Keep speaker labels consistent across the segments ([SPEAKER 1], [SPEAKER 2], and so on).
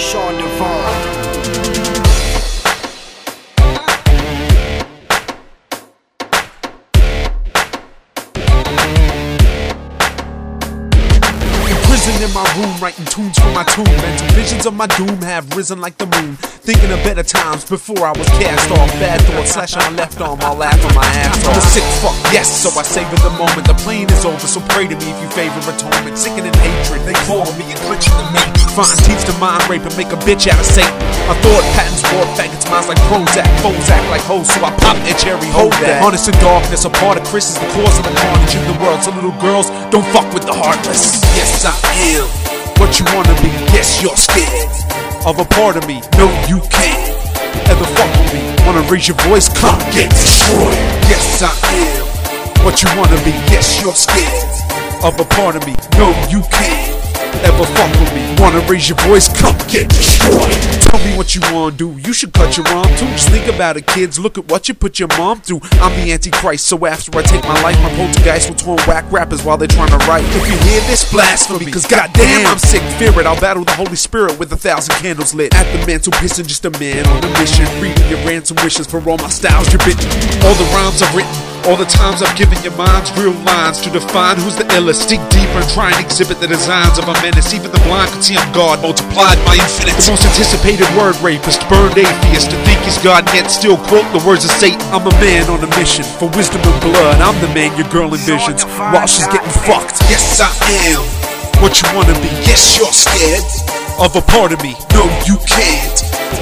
[SPEAKER 1] Sean Devon.
[SPEAKER 2] In my room, writing tunes for my tomb. Mental visions of my doom have risen like the moon. Thinking of better times before I was cast off. Bad thoughts slash on my left arm, I'll laugh on my ass. I'm a sick fuck, yes, so I savor the moment. The plane is over, so pray to me if you favor atonement. Sickening in hatred, they call me and clenching the mate. Find teeth to mind rape and make a bitch out of Satan. I thought patents bought faggots, minds like Prozac. Foes act like hoes, so I pop that cherry, hold that. Honest in darkness, a part of Chris is the cause of the carnage in the world. So little girls, don't fuck with the heartless. Yes, I am what you wanna be. Yes, you're scared of a part of me. No, you can't. Ever fuck with me? Wanna raise your voice? Come get destroyed. Yes, I am what you wanna be. Yes, you're scared of a part of me. No, you can't. Ever fuck with me? Wanna raise your voice? Come get destroyed. Tell me what you wanna do. You should cut your mom too. Just think about it, kids. Look at what you put your mom through. I'm the Antichrist, so after I take my life, my poltergeist will torn whack rappers while they're trying to write. If you hear this, blasphemy, cause goddamn, I'm sick. Fear it. I'll battle the Holy Spirit with a thousand candles lit. At the mantle, pissing just a man on a mission. Reading your ransom wishes for all my styles you're bitten. All the rhymes I've written. All the times I've given your minds real lines to define who's the illest. Dig deeper and try and exhibit the designs of a menace. Even the blind can see I'm God, multiplied by infinite. The most anticipated word rapist, burned atheist. To think he's God yet still quote the words of Satan. I'm a man on a mission for wisdom and blood. I'm the man your girl envisions while she's getting fucked. Yes, I am what you wanna be. Yes, you're scared of a part of me. No, you can't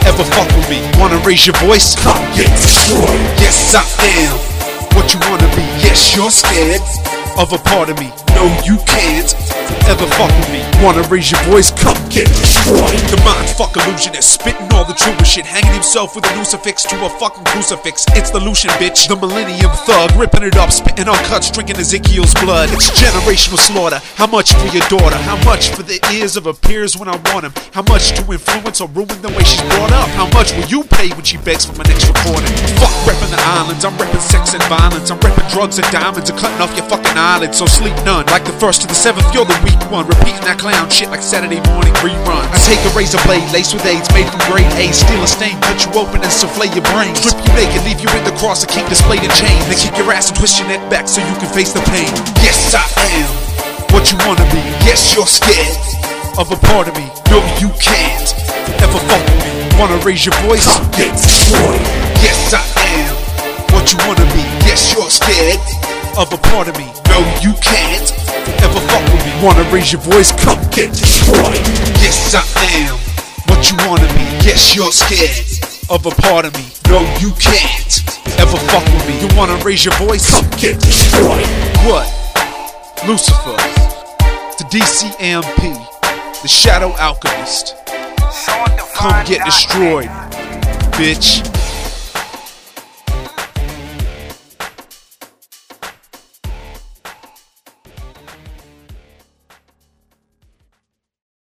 [SPEAKER 2] ever fuck with me. Wanna raise your voice? Come get destroyed. Yes, I am You're scared of a part of me. No, you can't ever fuck with me. Wanna raise your voice? Come get destroyed. The mind fuck illusionist, spitting all the truest shit, hanging himself with a crucifix to a fucking crucifix. It's the Lucian bitch, the Millennium Thug, ripping it up, spitting on cuts, drinking Ezekiel's blood. It's generational slaughter. How much for your daughter? How much for the ears of her peers when I want? How much to influence or ruin the way she's brought up? How much will you pay when she begs for my next recording? Fuck repping the islands, I'm repping sex and violence. I'm repping drugs and diamonds and cutting off your fucking eyelids. So sleep none. Like the first to the seventh, you're the weak one. Repeating that clown shit like Saturday morning reruns. I take a razor blade laced with AIDS made from grade A. Steal a stain, cut you open and souffle your brain. Strip you naked, leave you in the cross of king displayed in chains. Then kick your ass and twist your neck back so you can face the pain. Yes, I am what you wanna be. Yes, you're scared of a part of me. No, you can't ever fuck with me. Wanna raise your voice? Get destroyed. Yes, I am what you wanna be. Yes, you're scared of a part of me. No, you can't ever fuck with me. Wanna raise your voice? Come get destroyed. Yes, I am what you wanna be. Yes, you're scared of a part of me. No, you can't ever fuck with me. You wanna raise your voice? Come get destroyed. What? Lucifer, the DCMP, the Shadow Alchemist. Come get destroyed, bitch.